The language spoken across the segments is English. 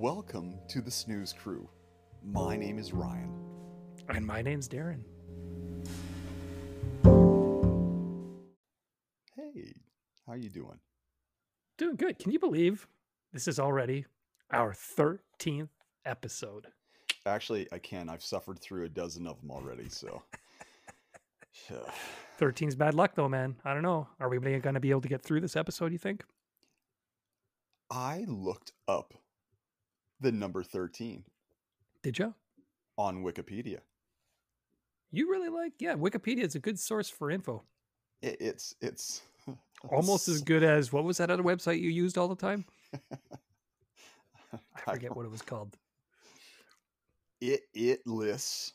Welcome to the Snooze Crew. My name is Ryan. And my name's Darren. Hey, how you doing? Doing good. Can you believe this is already our 13th episode? Actually, I can. I've suffered through a dozen of them already, so. 13's bad luck, though, man. I don't know. Are we going to be able to get through this episode, you think? I looked up the number 13 Did you? on Wikipedia. You really like, yeah, Wikipedia is a good source for info. It, it's it's Almost as good as what was that other website you used all the time? I I forget don't- what it was called. it it lists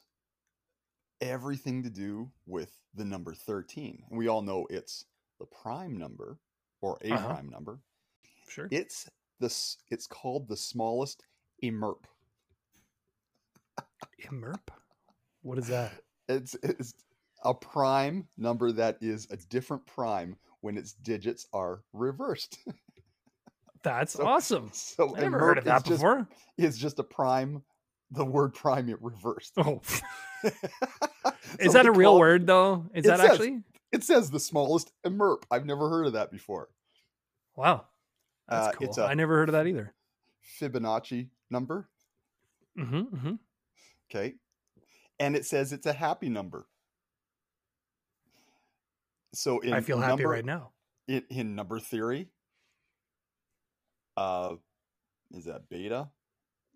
everything to do with the number 13 and we all know it's the prime number or a Uh-huh. prime number Sure. it's this it's called the smallest emirp Emirp? What is that? it's it's a prime number that is a different prime when its digits are reversed That's So- awesome. so I never heard of emirp that is just, before. is just a prime the word prime it reversed Oh, So is that a real it- word though? Is that says- actually? it says the smallest emirp i've never heard of that before Wow. That's Uh, cool. it's a- I never heard of that either. Fibonacci number hmm hmm Okay. And it says it's a happy number. So in I feel happy number, right now. In, in number theory, uh, is that beta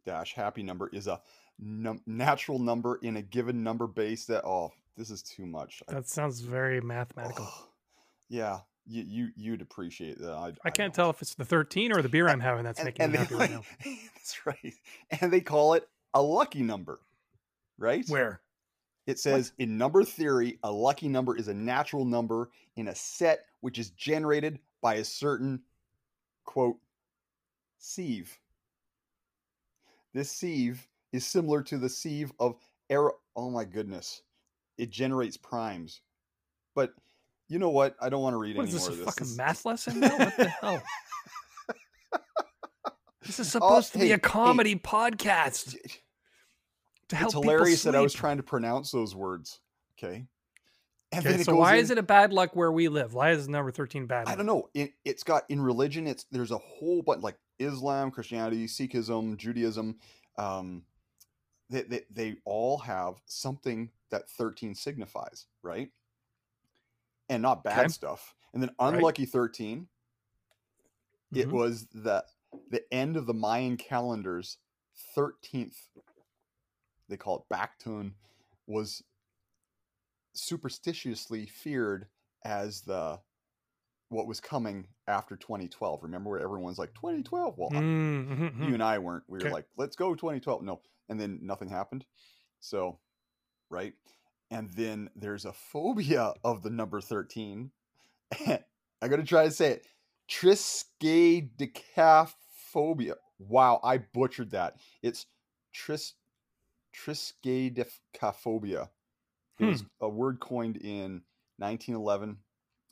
dash happy number is a num- natural number in a given number base that oh this is too much. I- That sounds very mathematical. oh, yeah, you you you'd appreciate that. I, I can't don't. tell if it's the 13 or the beer I'm having that's And, making and me they happy right now. that's right. And they call it a lucky number, right? Where? It says in number theory, a lucky number is a natural number in a set which is generated by a certain quote sieve. This sieve is similar to the sieve of arrow. Oh my goodness, it generates primes. But you know what? I don't want to read What any is this, more of this. fucking This is math lesson now? What the hell? This is supposed to be Oh, hey, a hey. comedy podcast to help It's hilarious that I was trying to pronounce those words. Okay. And Okay, so why in- is it a bad luck where we live? Why is number 13 bad? I luck? don't know. It, it's got in religion. It's there's a whole bunch like Islam, Christianity, Sikhism, Judaism. Um, they, they they all have something that thirteen signifies, right? And not bad Okay. stuff. And then Right. unlucky thirteen. It was the the end of the Mayan calendar's thirteenth. They call it Baktun. Was superstitiously feared as the what was coming after 2012. Remember where everyone's like 2012? Well, Mm, mhm, mhm. you and I weren't. We were Okay. like, let's go 2012. No, and then nothing happened. So, right, and then there's a phobia of the number 13. I gotta try to say it. Triskaidekaphobia. Wow, I butchered that. It's tris triskaidekaphobia. It was a word coined in 1911.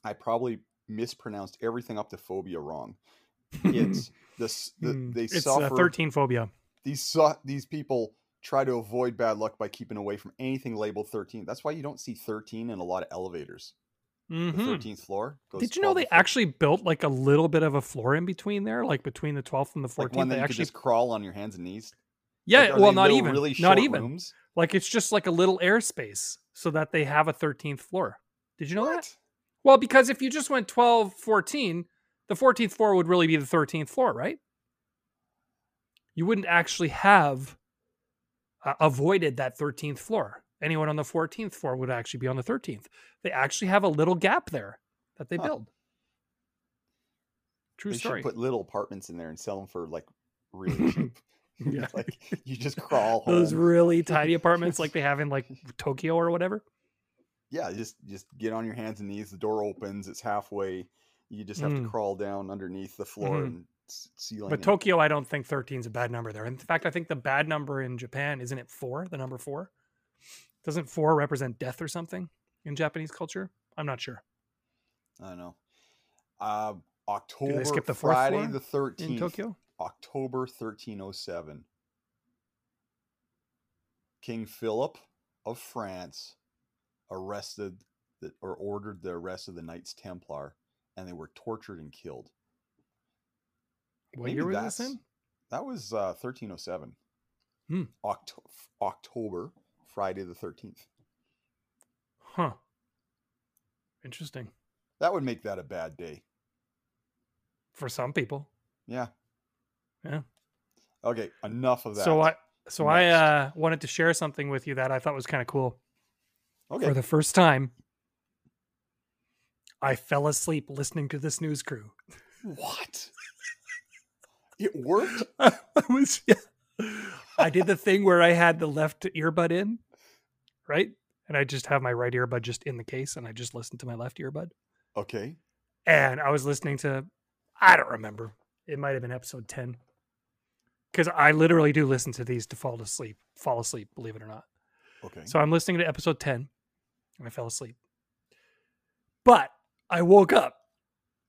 I probably mispronounced everything up to phobia wrong. It's this. The, Hmm, they it's suffer. uh, 13 phobia. These these people try to avoid bad luck by keeping away from anything labeled 13. That's why you don't see 13 in a lot of elevators. The Mhm. 13th floor. goes Did you know they actually built like a little bit of a floor in between there, like between the 12th and the 14th? like one they actually, just crawl on your hands and knees? yeah, Like, well, not even, really not even. rooms. Like it's just like a little airspace so that they have a 13th floor. Did you know that? Well, because if you just went 12, 14, the 14th floor would really be the 13th floor, right? You wouldn't actually have uh, avoided that 13th floor. Anyone on the 14th floor would actually be on the 13th. They actually have a little gap there that they Huh. build. True They story. should put little apartments in there and sell them for like really cheap. Yeah. like you just crawl home. Those really tiny apartments like they have in like Tokyo or whatever. yeah, just just get on your hands and knees. The door opens. It's halfway. You just have Mm. to crawl down underneath the floor Mhm. and s- ceiling. But Tokyo, I don't think 13 is a bad number there. In fact, I think the bad number in Japan, isn't it four? The number four? Doesn't four represent death or something in Japanese culture? I'm not sure. I don't know. Uh, October skip the Friday the In. Tokyo? October 1307. King Philip of France arrested the, or ordered the arrest of the Knights Templar, and they were tortured and killed. What Maybe year was this in? That was uh, 1307. Hmm. Octo- October, Friday the 13th. Huh. Interesting. That would make that a bad day. For some people. Yeah. Yeah. Okay, enough of that. So I so I uh wanted to share something with you that I thought was kind of cool. okay. For the first time, I fell asleep listening to the Snooze Crew. what? It worked? I was yeah. I did the thing where I had the left earbud in, right? And I just have my right earbud just in the case and I just listened to my left earbud. Okay. And I was listening to I don't remember. It might have been episode 10. Cuz I literally do listen to these to fall asleep, fall asleep, believe it or not. Okay. So I'm listening to episode 10 and I fell asleep. But I woke up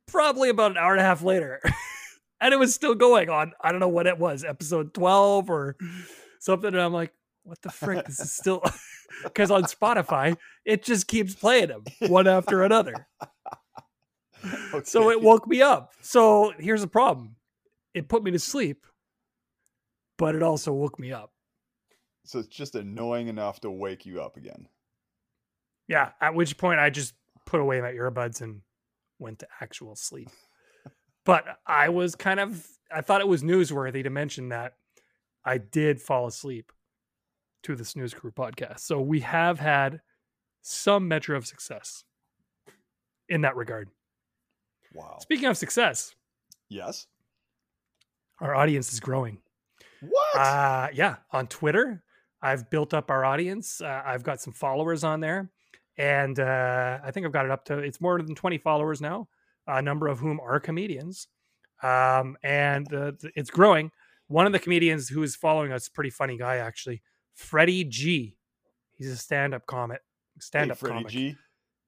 probably about an hour and a half later and it was still going on. I don't know what it was, episode 12 or something. And I'm like, what the frick? This is still because on Spotify, it just keeps playing them one after another. So it woke me up. So here's the problem it put me to sleep, but it also woke me up. So it's just annoying enough to wake you up again. Yeah. At which point I just put away my earbuds and went to actual sleep. But I was kind of, I thought it was newsworthy to mention that I did fall asleep to the Snooze Crew podcast. So we have had some measure of success in that regard. Wow. Speaking of success, Yes. our audience is growing. What? Uh, yeah, on Twitter, I've built up our audience. Uh, I've got some followers on there, and uh, I think I've got it up to it's more than twenty followers now. A number of whom are comedians, um, and uh, it's growing. One of the comedians who is following us, pretty funny guy actually, Freddie G. He's a stand-up comic. Stand-up Freddie comic. G.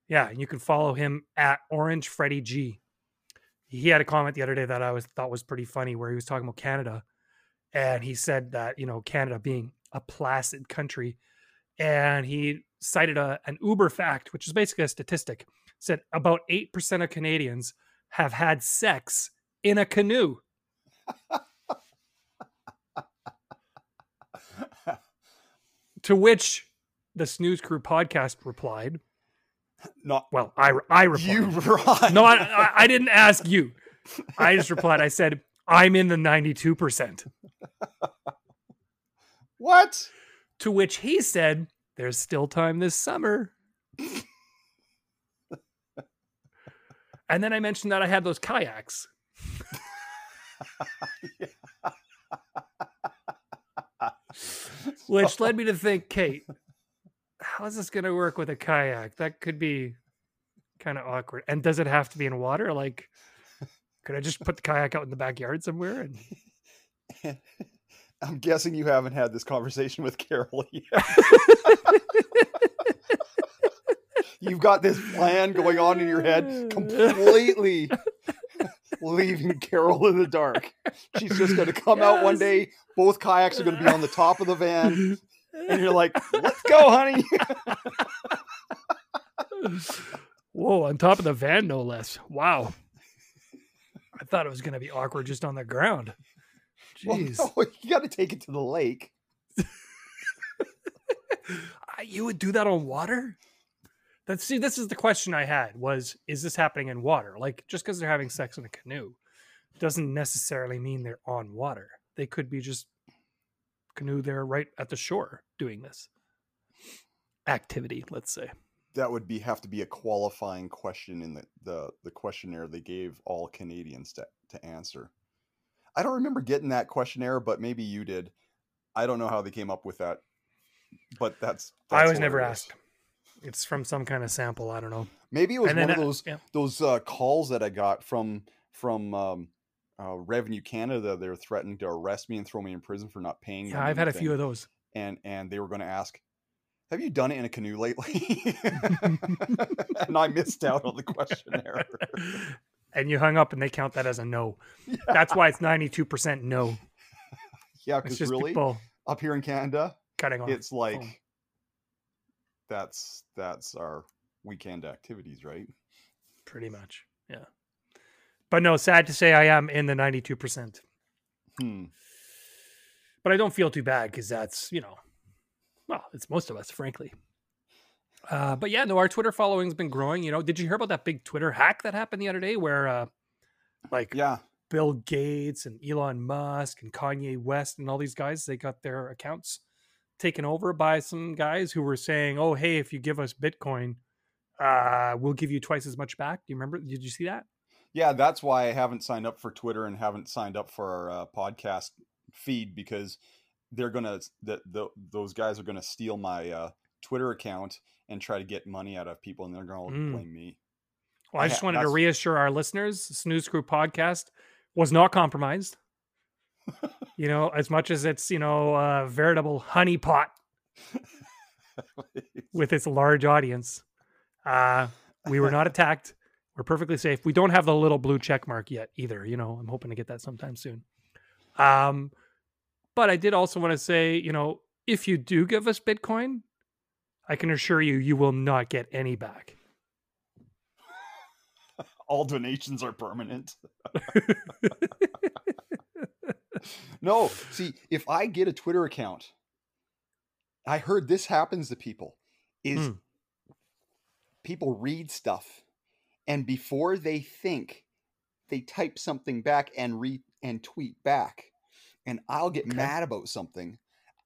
Yeah, and you can follow him at Orange Freddie G. He had a comment the other day that I was thought was pretty funny, where he was talking about Canada, and he said that you know Canada being a placid country, and he cited a an Uber fact, which is basically a statistic, said about eight percent of Canadians have had sex in a canoe. To which the Snooze Crew podcast replied, Not "Well, I I replied, you, right? no, I, I, I didn't ask you. I just replied. I said, I'm in the 92%. What? To which he said, There's still time this summer. and then I mentioned that I had those kayaks. Which led me to think, Kate, how's this going to work with a kayak? That could be kind of awkward. And does it have to be in water? Like, could I just put the kayak out in the backyard somewhere? And I'm guessing you haven't had this conversation with Carol yet. You've got this plan going on in your head, completely leaving Carol in the dark. She's just going to come out one day. Both kayaks are going to be on the top of the van, and you're like, "Let's go, honey." Whoa, on top of the van, no less. Wow. I thought it was going to be awkward just on the ground. Well, Jeez. no, you got to take it to the lake. You would do that on water? That's see, this is the question I had was is this happening in water? Like just because they're having sex in a canoe doesn't necessarily mean they're on water. They could be just canoe there right at the shore doing this activity, let's say. That would be have to be a qualifying question in the the, the questionnaire they gave all Canadians to to answer. I don't remember getting that questionnaire, but maybe you did. I don't know how they came up with that, but that's. I that's was never asked. It's from some kind of sample, I don't know. Maybe it was And one of I- those yeah. those uh, calls that I got from from um, uh, Revenue Canada. They were threatening to arrest me and throw me in prison for not paying. Yeah, I've had a few of those. and and they were going to ask, "Have you done it in a canoe lately?" and I missed out on the questionnaire. and you hung up and they count that as a no. That's why it's 92% no. Yeah, because really, up here in Canada, cutting off. it's like phone. That's that's our weekend activities, right? pretty much. Yeah. But no, sad to say I am in the 92%. Hmm. But I don't feel too bad because that's, you know, well, it's most of us, frankly. Uh, but yeah, no, our Twitter following's been growing. You know, did you hear about that big Twitter hack that happened the other day where, uh, like, Yeah, Bill Gates and Elon Musk and Kanye West and all these guys, they got their accounts taken over by some guys who were saying, "Oh, hey, if you give us Bitcoin, uh, we'll give you twice as much back." Do you remember? Did you see that? yeah. That's why I haven't signed up for Twitter and haven't signed up for our uh, podcast feed because they're gonna that the, those guys are gonna steal my uh, Twitter account and try to get money out of people, and they're gonna Mm. blame me. Well, I I just ha- wanted to reassure our listeners: Snooze Crew podcast was not compromised. You know, as much as it's you know a veritable honeypot with its large audience, uh, we were not attacked. We're perfectly safe. We don't have the little blue check mark yet either. You know, I'm hoping to get that sometime soon. Um, but I did also want to say, you know, if you do give us Bitcoin, I can assure you, you will not get any back. All donations are permanent. No, see, if I get a Twitter account, I heard this happens to people is Hmm. people read stuff and before they think they type something back and read and tweet back. And I'll get Okay. mad about something.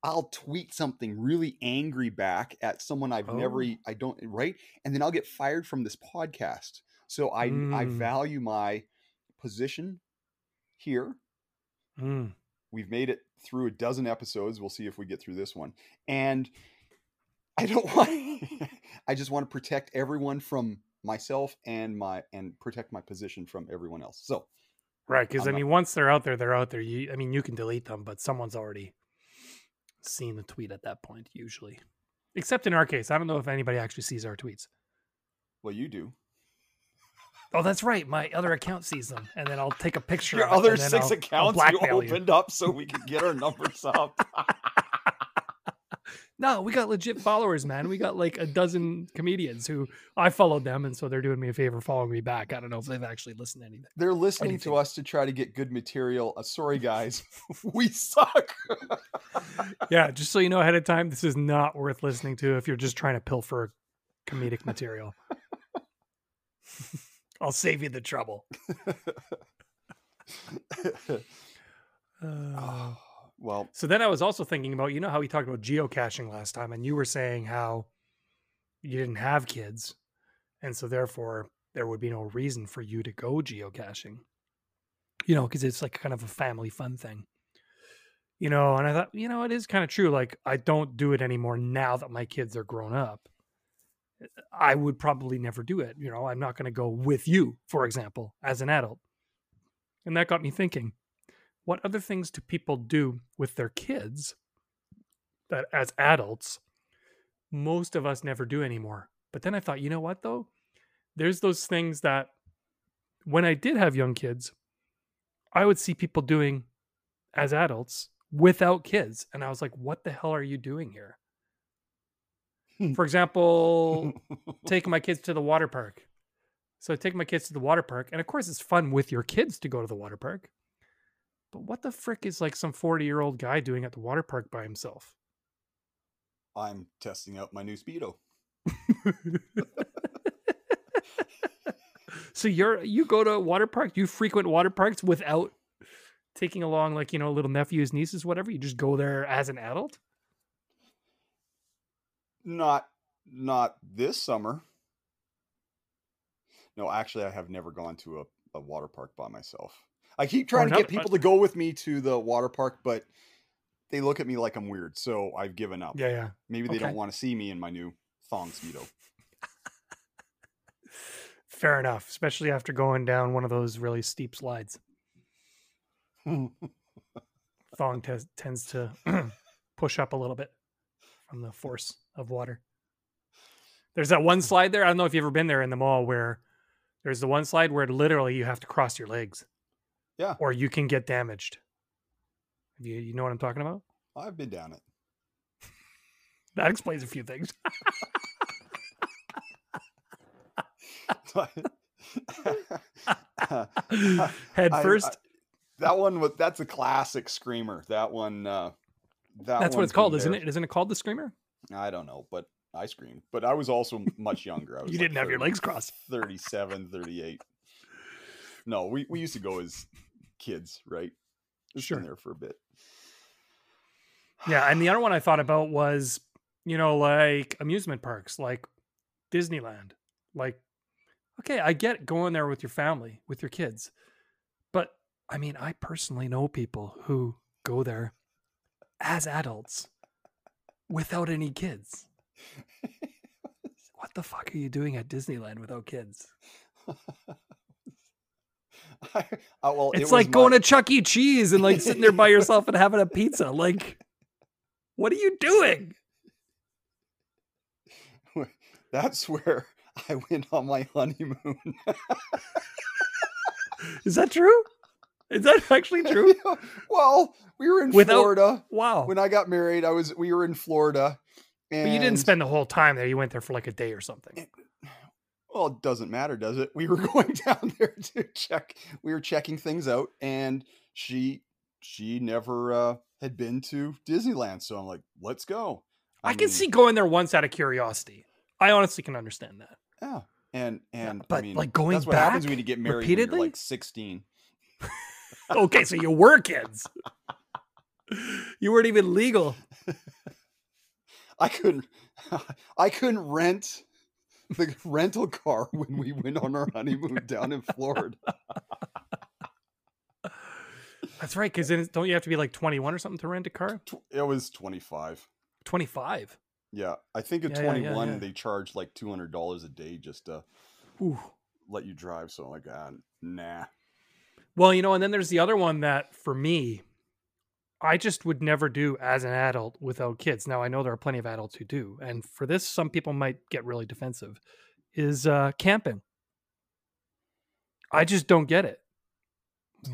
I'll tweet something really angry back at someone I've never Oh. e- I don't right and then I'll get fired from this podcast. So I I Mm. value my position here Mm. We've made it through a dozen episodes. We'll see if we get through this one. And I don't want I just want to protect everyone from myself and my and protect my position from everyone else. So, Right, because I I'm not- mean, once they're out there, they're out there. You, I mean, you can delete them, but someone's already seen the tweet at that point. Usually, except in our case, I don't know if anybody actually sees our tweets. well you do. Oh, that's right. My other account sees them, and then I'll take a picture. Your other and six I'll- I'll accounts you blackmail opened up so we could get our numbers up. No, we got legit followers, man. We got like a dozen comedians who I followed them, and so they're doing me a favor following me back. I don't know if they've actually listened to anything. They're listening Anything. to us to try to get good material. Uh, sorry guys. we suck. Yeah, just so you know ahead of time, this is not worth listening to if you're just trying to pilfer comedic material. I'll save you the trouble. Uh, well, so then I was also thinking about, you know, how we talked about geocaching last time, and you were saying how you didn't have kids, and so therefore there would be no reason for you to go geocaching. You know, because it's like kind of a family fun thing. You know, and I thought, you know, it is kind of true. Like, I don't do it anymore now that my kids are grown up. I would probably never do it. You know, I'm not going to go with you, for example, as an adult. And that got me thinking what other things do people do with their kids that as adults most of us never do anymore but then i thought you know what though there's those things that when i did have young kids i would see people doing as adults without kids and i was like what the hell are you doing here for example taking my kids to the water park so I take my kids to the water park and of course it's fun with your kids to go to the water park but what the frick is like some 40 year old guy doing at the water park by himself? I'm testing out my new speedo. so you're you go to a water park, you frequent water parks without taking along like, you know, little nephews, nieces, whatever. You just go there as an adult? Not not this summer. No, actually I have never gone to a, a water park by myself. I keep oh, trying to get people to go with me to the water park, but they look at me like I'm weird, so I've given up. Yeah, yeah. Maybe they okay. don't want to see me in my new thong speedo. Fair enough, especially after going down one of those really steep slides. Thong tes- tends to push up a little bit from the force of water. There's that one slide there. I don't know if you've ever been there in the mall where There's the one slide where literally you have to cross your legs. Yeah. Or you can get damaged. You you know what I'm talking about? I've been down it. That explains a few things. Head first. I- that one was that's a classic screamer. That one uh that That's what it's called, been isn't there- it? Isn't it called the screamer? I don't know, but I screamed. But I was also much younger. I was You like didn't have your legs crossed. 37, 38. No, we, we used to go as kids, right? It's Sure. there for a bit. Yeah, and the other one I thought about was, you know, like amusement parks, like Disneyland. Like, okay, I get going there with your family, with your kids. But I mean, I personally know people who go there as adults without any kids. What the fuck are you doing at Disneyland without kids? I, I- well, it It's was like going to Chuck E. Cheese and like sitting there by yourself and having a pizza. Like, what are you doing? That's where I went on my honeymoon. Is that true? Is that actually true? well, we were in Without- Florida Wow. when I got married. I was we were in Florida, and But you didn't spend the whole time there. You went there for like a day or something. Well, it doesn't matter, does it? We were going down there to check. We were checking things out, and she she never uh, had been to Disneyland, so I'm like, let's go. I, can mean, see going there once out of curiosity. I honestly can understand that. yeah, and and I but, mean, like, going that's what happens back when you get married repeatedly? like 16. Okay, so you were kids. You weren't even legal. I couldn't I couldn't rent the rental car when we went on our honeymoon down in Florida. That's right, because don't you have to be like 21 or something to rent a car? It was 25. 25. Yeah, I think at Yeah, yeah, yeah, 21 yeah. they charge like $200 a day just to Ooh. let you drive. So I'm like, ah, nah. Well, you know, and then there's the other one that for me, I just would never do as an adult without kids. Now I know there are plenty of adults who do, and for this, some people might get really defensive. Is uh, camping? I just don't get it.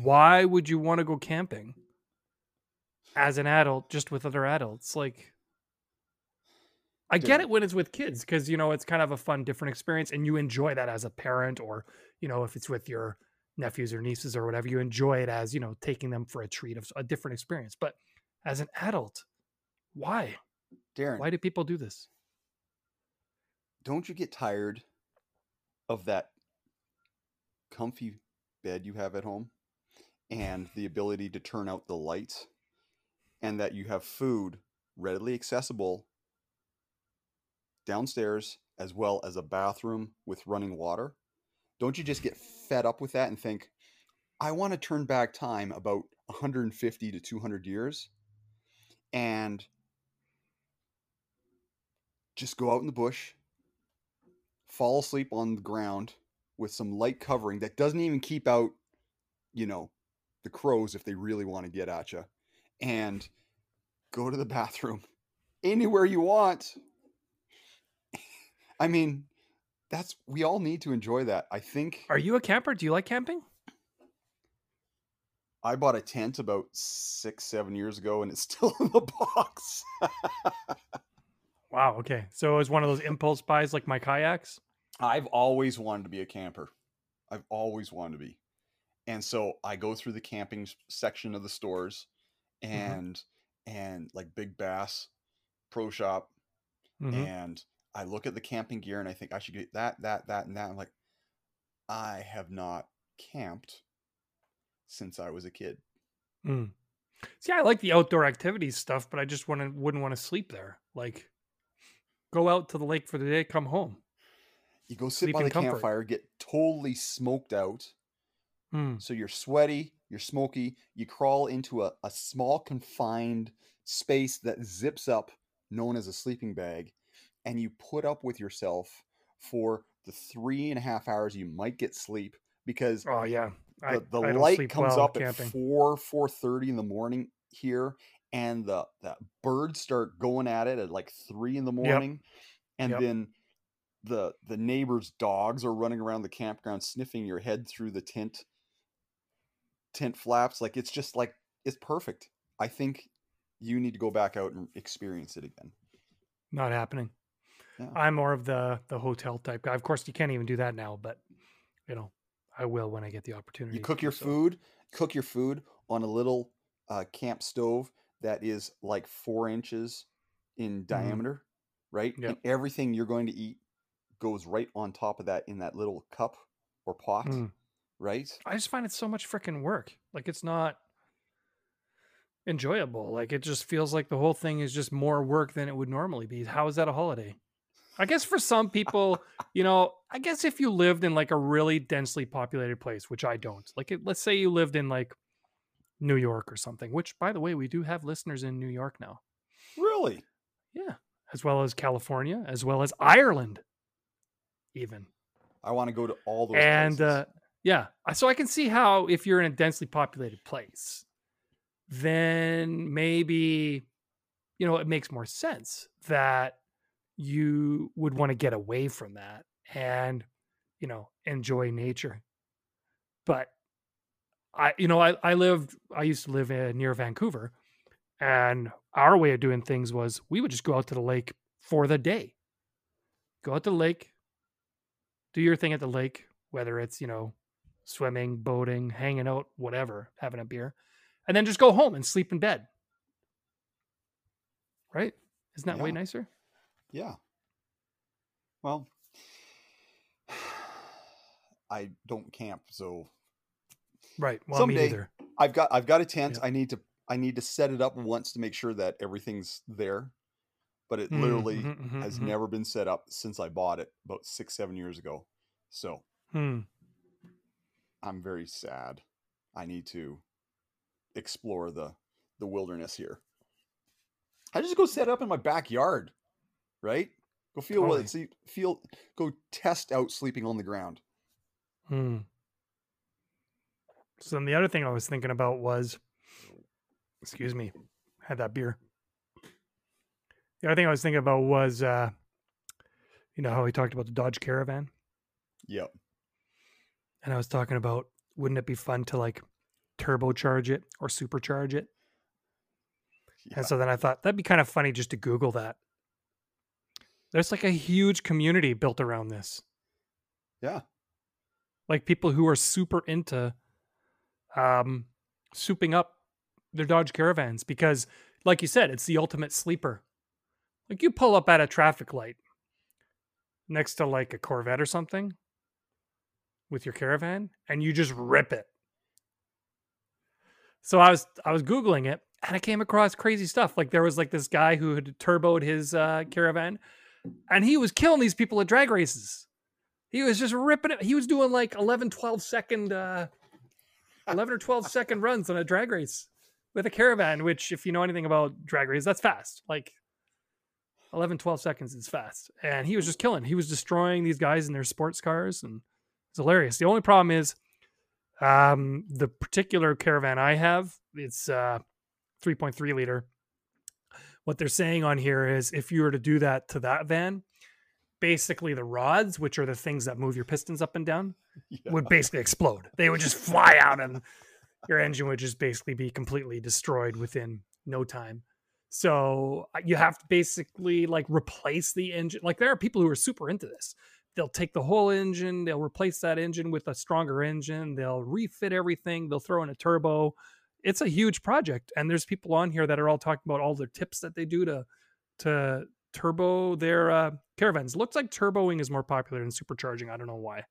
Why would you want to go camping as an adult just with other adults? Like, I get it when it's with kids because you know it's kind of a fun, different experience, and you enjoy that as a parent, or you know if it's with your nephews or nieces or whatever, you enjoy it as you know taking them for a treat of a different experience. But as an adult, why? Darren, Why do people do this? don't you get tired of that comfy bed you have at home and the ability to turn out the lights and that you have food readily accessible downstairs as well as a bathroom with running water? Don't you just get fed up with that and think, I want to turn back time about 150 to 200 years and just go out in the bush, fall asleep on the ground with some light covering that doesn't even keep out, you know, the crows if they really want to get at you, and go to the bathroom anywhere you want. I mean, that's we all need to enjoy that. I think Are you a camper? Do you like camping? I bought a tent about six, seven years ago, and it's still in the box. Wow. Okay. So it was one of those impulse buys like my kayaks. I've always wanted to be a camper. I've always wanted to be. And so I go through the camping section of the stores and and like Big Bass Pro Shop Mhm. and I look at the camping gear and I think I should get that that that and that. I'm like I have not camped since I was a kid. Mm. See, I like the outdoor activities stuff, but I just wouldn't wouldn't want to sleep there. Like, go out to the lake for the day, come home. You go sit Sleep by the comfort. campfire, get totally smoked out. Mm. So you're sweaty, you're smoky, you crawl into a, a small confined space that zips up, known as a sleeping bag, and you put up with yourself for the three and a half hours you might get sleep because Oh yeah, the, the I light comes well up camping. at four, four thirty in the morning here, and the, the birds start going at it at like three in the morning, and Yep. then the the neighbors' dogs are running around the campground sniffing your head through the tent tent flaps. Like it's just like it's perfect. I think you need to go back out and experience it again. Not happening. Yeah. I'm more of the the hotel type guy. Of course, you can't even do that now, but you know, I will when I get the opportunity. You cook your so. food, cook your food on a little uh, camp stove that is like four inches in diameter, right? Yep. And everything you're going to eat goes right on top of that in that little cup or pot, Mm. right? I just find it so much freaking work. Like it's not enjoyable. Like it just feels like the whole thing is just more work than it would normally be. How is that a holiday? I guess for some people, you know, I guess if you lived in like a really densely populated place, which I don't. Like it, let's say you lived in like New York or something, which by the way, we do have listeners in New York now. Really? Yeah, as well as California, as well as Ireland even. I want to go to all those and places. uh, yeah so i can see how if you're in a densely populated place then maybe you know it makes more sense that you would want to get away from that and you know enjoy nature but i you know i, I lived i used to live uh, near vancouver and our way of doing things was we would just go out to the lake for the day go out to the lake do your thing at the lake, whether it's, you know, swimming, boating, hanging out, whatever, having a beer, and then just go home and sleep in bed. Right? Isn't that way nicer? Yeah. Well, I don't camp, so Right. Well, me Someday. I've got I've got a tent. Yeah. I need to I need to set it up once to make sure that everything's there. But it Mm, literally mhm, has mhm. never been set up since I bought it about six, seven years ago. So Hmm. I'm very sad. I need to explore the the wilderness here. I just go set up in my backyard, right? Go feel what Totally. it's see, feel go test out sleeping on the ground. Hmm. So then the other thing I was thinking about was, excuse me, had that beer. The other thing I was thinking about was, uh, you know how we talked about the Dodge Caravan, Yep. and I was talking about, wouldn't it be fun to like turbocharge it or supercharge it? Yeah. And so then I thought that'd be kind of funny just to Google that. There's like a huge community built around this. yeah. Like people who are super into um souping up their Dodge Caravans because like you said, it's the ultimate sleeper. Like you pull up at a traffic light next to like a Corvette or something with your caravan and you just rip it. So I was I was googling it and I came across crazy stuff. Like there was like this guy who had turboed his uh, caravan, and he was killing these people at drag races. He was just ripping it. He was doing like 11, 12 second, uh, 11 or 12 second runs on a drag race with a caravan, which, if you know anything about drag race, that's fast. Like 11, 12 seconds is fast. And he was just killing. He was destroying these guys in their sports cars, and it's hilarious. The only problem is um, the particular caravan I have, it's uh, 3.3 liter. What they're saying on here is if you were to do that to that van, basically the rods, which are the things that move your pistons up and down, yeah. would basically explode. They would just fly out and your engine would just basically be completely destroyed within no time. So uh, you have to basically like replace the engine. Like there are people who are super into this. They'll take the whole engine, they'll replace that engine with a stronger engine, they'll refit everything, they'll throw in a turbo. It's a huge project. And there's people on here that are all talking about all the tips that they do to to turbo their uh, caravans. Looks like turboing is more popular than supercharging. I don't know why.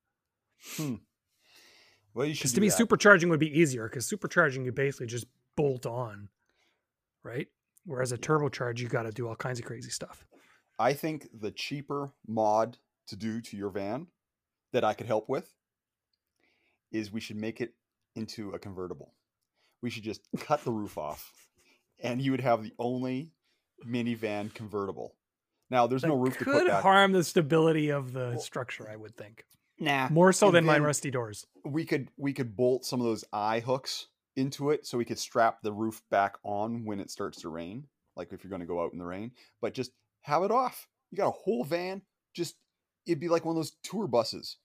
Hmm. Well, you should Because to me, that. supercharging would be easier because supercharging you basically just bolt on, right? Whereas a turbocharge, you got to do all kinds of crazy stuff. I think the cheaper mod to do to your van that I could help with is we should make it into a convertible. We should just cut the roof off, and you would have the only minivan convertible. Now, there's no That roof to put could back. harm the stability of the Well, structure. I would think Nah, more so and than my rusty doors. we could we could bolt some of those eye hooks into it, so we could strap the roof back on when it starts to rain, like if you're going to go out in the rain. But just have it off. You got a whole van just it'd be like one of those tour buses,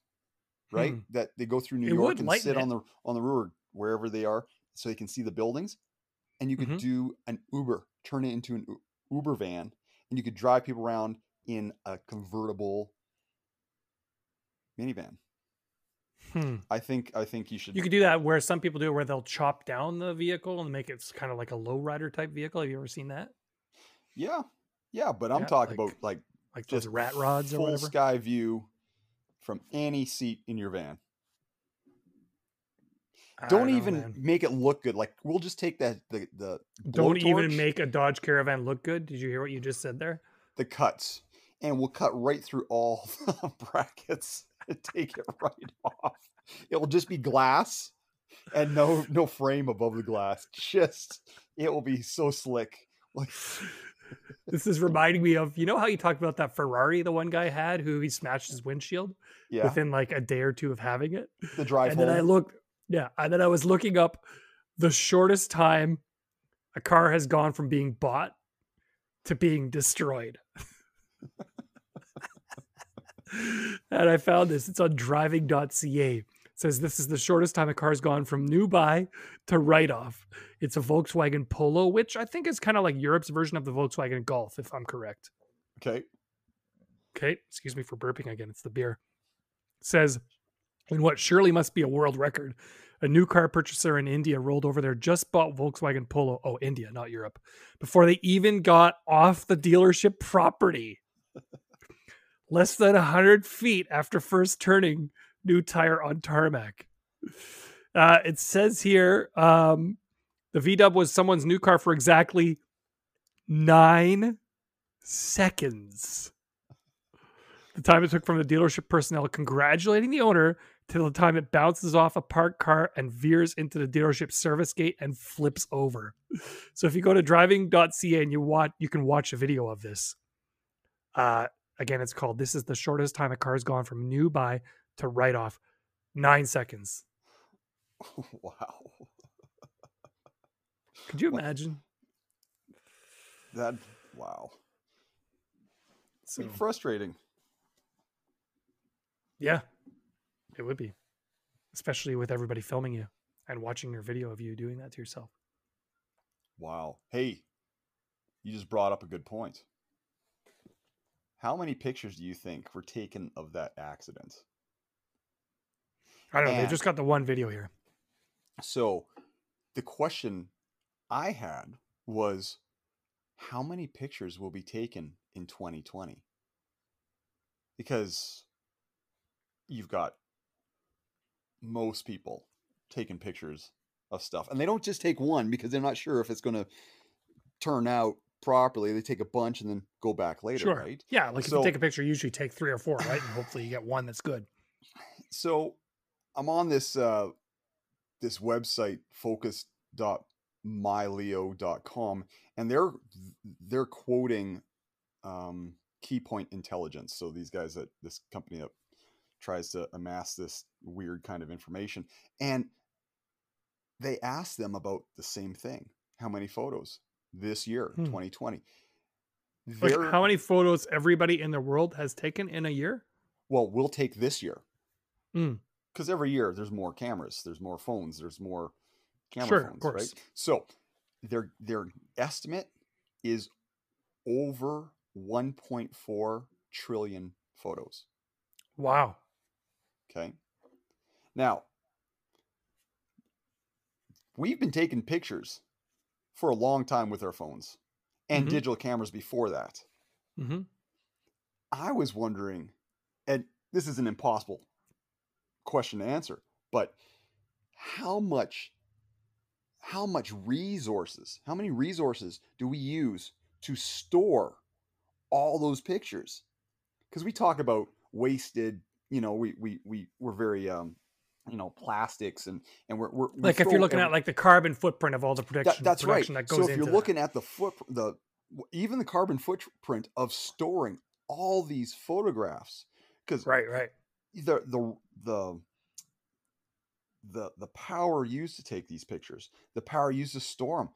right? Hmm. That they go through New It York and sit it. on the on the road wherever they are, so you can see the buildings. And you could Mhm. do an Uber, turn it into an Uber van, and you could drive people around in a convertible minivan. Hmm. I think I think you should. You could do that where some people do it where they'll chop down the vehicle and make it kind of like a lowrider type vehicle. Have you ever seen that? yeah, yeah, but I'm Yeah, talking like- about like Like those just rat rods or full whatever. sky view from any seat in your van. Don't know, even man. make it look good. Like we'll just take that the the Don't even make a Dodge Caravan look good. Did you hear what you just said there? the cuts, and we'll cut right through all the brackets and take it right off. It will just be glass and no no frame above the glass. Just it will be so slick. Like This is reminding me of you know how you talked about that Ferrari the one guy had who he smashed his windshield yeah, within like a day or two of having it. the drive and home. then I looked, yeah, and then I was looking up the shortest time a car has gone from being bought to being destroyed. and I found this. It's on driving.ca. It says this is the shortest time a car's gone from new buy to write off. It's a Volkswagen Polo, which I think is kind of like Europe's version of the Volkswagen Golf, if I'm correct. okay, Okay, excuse me for burping again. It's the beer. It says, in what surely must be a world record, a new car purchaser in India rolled over their just bought Volkswagen Polo. Oh, India, not Europe. Before they even got off the dealership property. Less than 100 feet after first turning new tire on tarmac. Uh, it says here um, the V Dub was someone's new car for exactly nine seconds the time it took from the dealership personnel congratulating the owner till the time it bounces off a parked car and veers into the dealership service gate and flips over. So if you go to driving.ca and you watch you can watch a video of this. Uh again it's called this is the shortest time a car's gone from new buy to write off. 9 seconds. wow, Could you imagine? that wow, So frustrating. yeah. It would be. Especially with everybody filming you and watching your video of you doing that to yourself. Wow. Hey, you just brought up a good point. How many pictures do you think were taken of that accident? I don't know. They just got the one video here. So, the question I had was how many pictures will be taken in 2020? Because you've got most people taking pictures of stuff, and they don't just take one because they're not sure if it's going to turn out properly. They take a bunch and then go back later, Sure. right? Yeah, like if you take a picture, you usually take three or four, right? And hopefully you get one that's good. so I'm on this uh this website focus.mylio.com and they're they're quoting um Keypoint Intelligence. So these guys at this company that tries to amass this weird kind of information and they asked them about the same thing. How many photos this year, Hmm. 2020? Like how many photos everybody in the world has taken in a year? well, we'll take this year. Mm. Because every year there's more cameras, there's more phones, there's more camera Sure, of phones, course. right? So their their estimate is over 1.4 trillion photos. Wow. Okay. Now, we've been taking pictures for a long time with our phones and Mhm. digital cameras before that. hmm I was wondering, and this is an impossible question to answer, but how much how much resources, how many resources do we use to store all those pictures? Because we talk about wasted, you know, we we we we're very um, you know, plastics and and we're, we're we Like if you're looking every- at like the carbon footprint of all the production, that, that's right. that goes So if into you're that. looking at the foot, the even the carbon footprint of storing all these photographs, because right, right. the the the the the power used to take these pictures, the power used to store them,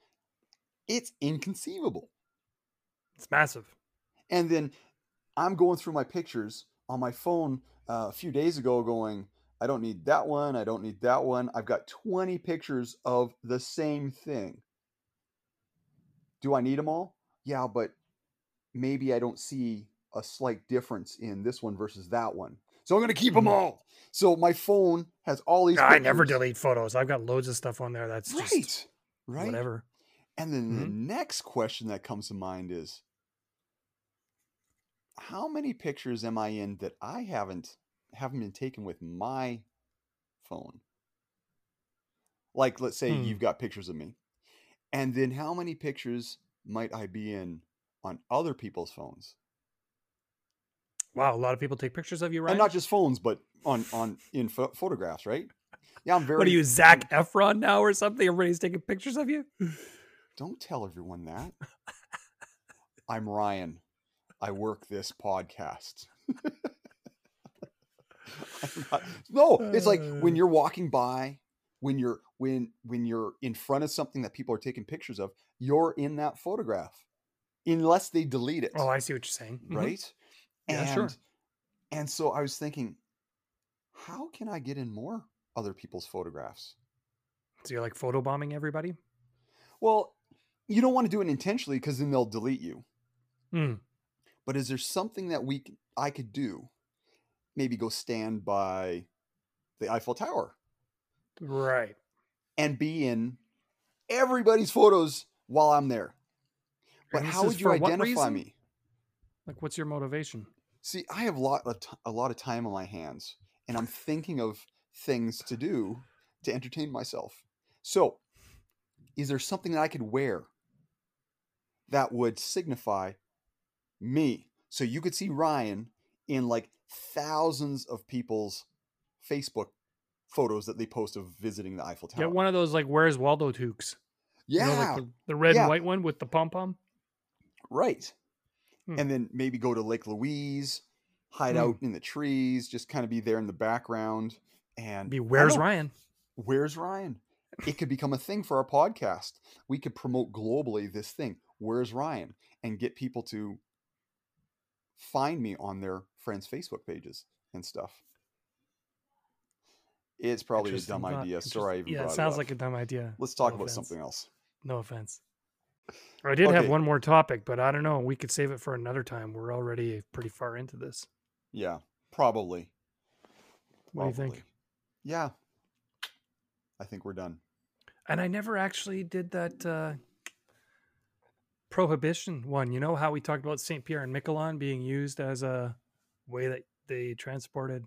it's inconceivable. It's massive. And then I'm going through my pictures on my phone uh, a few days ago going, I don't need that one. I don't need that one. I've got 20 pictures of the same thing. Do I need them all? Yeah, but maybe I don't see a slight difference in this one versus that one. So I'm going to keep them Mhm. all. So my phone has all these. I never delete photos. I've got loads of stuff on there that's Right. just Right. whatever. And then the Mhm. next question that comes to mind is how many pictures am I in that I haven't haven't been taken with my phone? Like let's say Hmm. you've got pictures of me. And then how many pictures might I be in on other people's phones? Wow, a lot of people take pictures of you, right? And not just phones, but on on in pho- photographs, right? Yeah, I'm very what are you, Zac Efron now or something? Everybody's taking pictures of you. Don't tell everyone that. I'm Ryan. I work this podcast. Not- no, it's like when Uh. you're walking by, when you're when when you're in front of something that people are taking pictures of, you're in that photograph, unless they delete it, Oh, I see what you're saying. Mhm. right? Yeah, and, sure. And so I was thinking, how can I get in more other people's photographs? So you're like photobombing everybody. Well, you don't want to do it intentionally because then they'll delete you. Hmm. But is there something that we I could do? Maybe go stand by the Eiffel Tower Right. and be in everybody's photos while I'm there. But how would you identify me? Like, what's your motivation? See, I have a lot of t- a lot of time on my hands, and I'm thinking of things to do to entertain myself. So, is there something that I could wear that would signify me? So you could see Ryan in like thousands of people's Facebook photos that they post of visiting the Eiffel Tower. Get one of those like "Where's Waldo" toques. You yeah, know, like the, the red Yeah. and white one with the pom pom. right. Hmm. And then maybe go to Lake Louise, hide Hmm. out in the trees, just kind of be there in the background. And Be "Where's Ryan?" Where's Ryan? It could become a thing for our podcast. We could promote globally this thing. Where's Ryan? And get people to find me on their friends' Facebook pages and stuff. It's probably a dumb thought. idea. Sorry, I even Interesting- Yeah, it it sounds up. like a dumb idea. Let's talk No about offense. something else. No offense. I did have one more topic, but I don't know. We could save it for another time. We're already pretty far into this. Yeah, probably. What do you think? Yeah. I think we're done. And I never actually did that uh, prohibition one. You know how we talked about St. Pierre and Miquelon being used as a way that they transported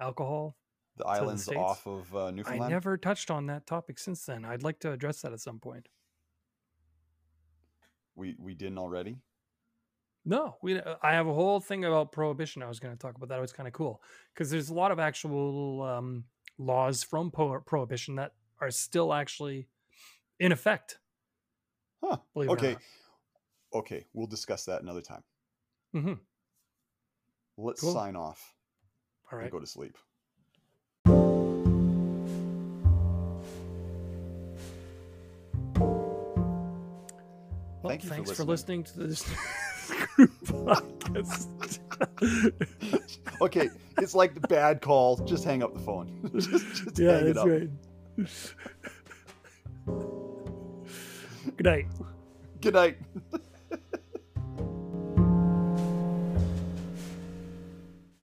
alcohol? The the islands States? off of uh, I never touched on that topic since then. I'd like to address that at some point. We we didn't already. No, we. uh, I have a whole thing about prohibition. I was going to talk about that. It was kind of cool because there's a lot of actual um, laws from po- prohibition that are still actually in effect. Huh. Okay. Okay, we'll discuss that another time. Mhm. Let's Cool. sign off All and go to sleep. Well, Thank you thanks for listening. listening, to this group podcast. Okay, it's like the bad call. Just hang up the phone. just just yeah, hang it up. right. Good night. Good night.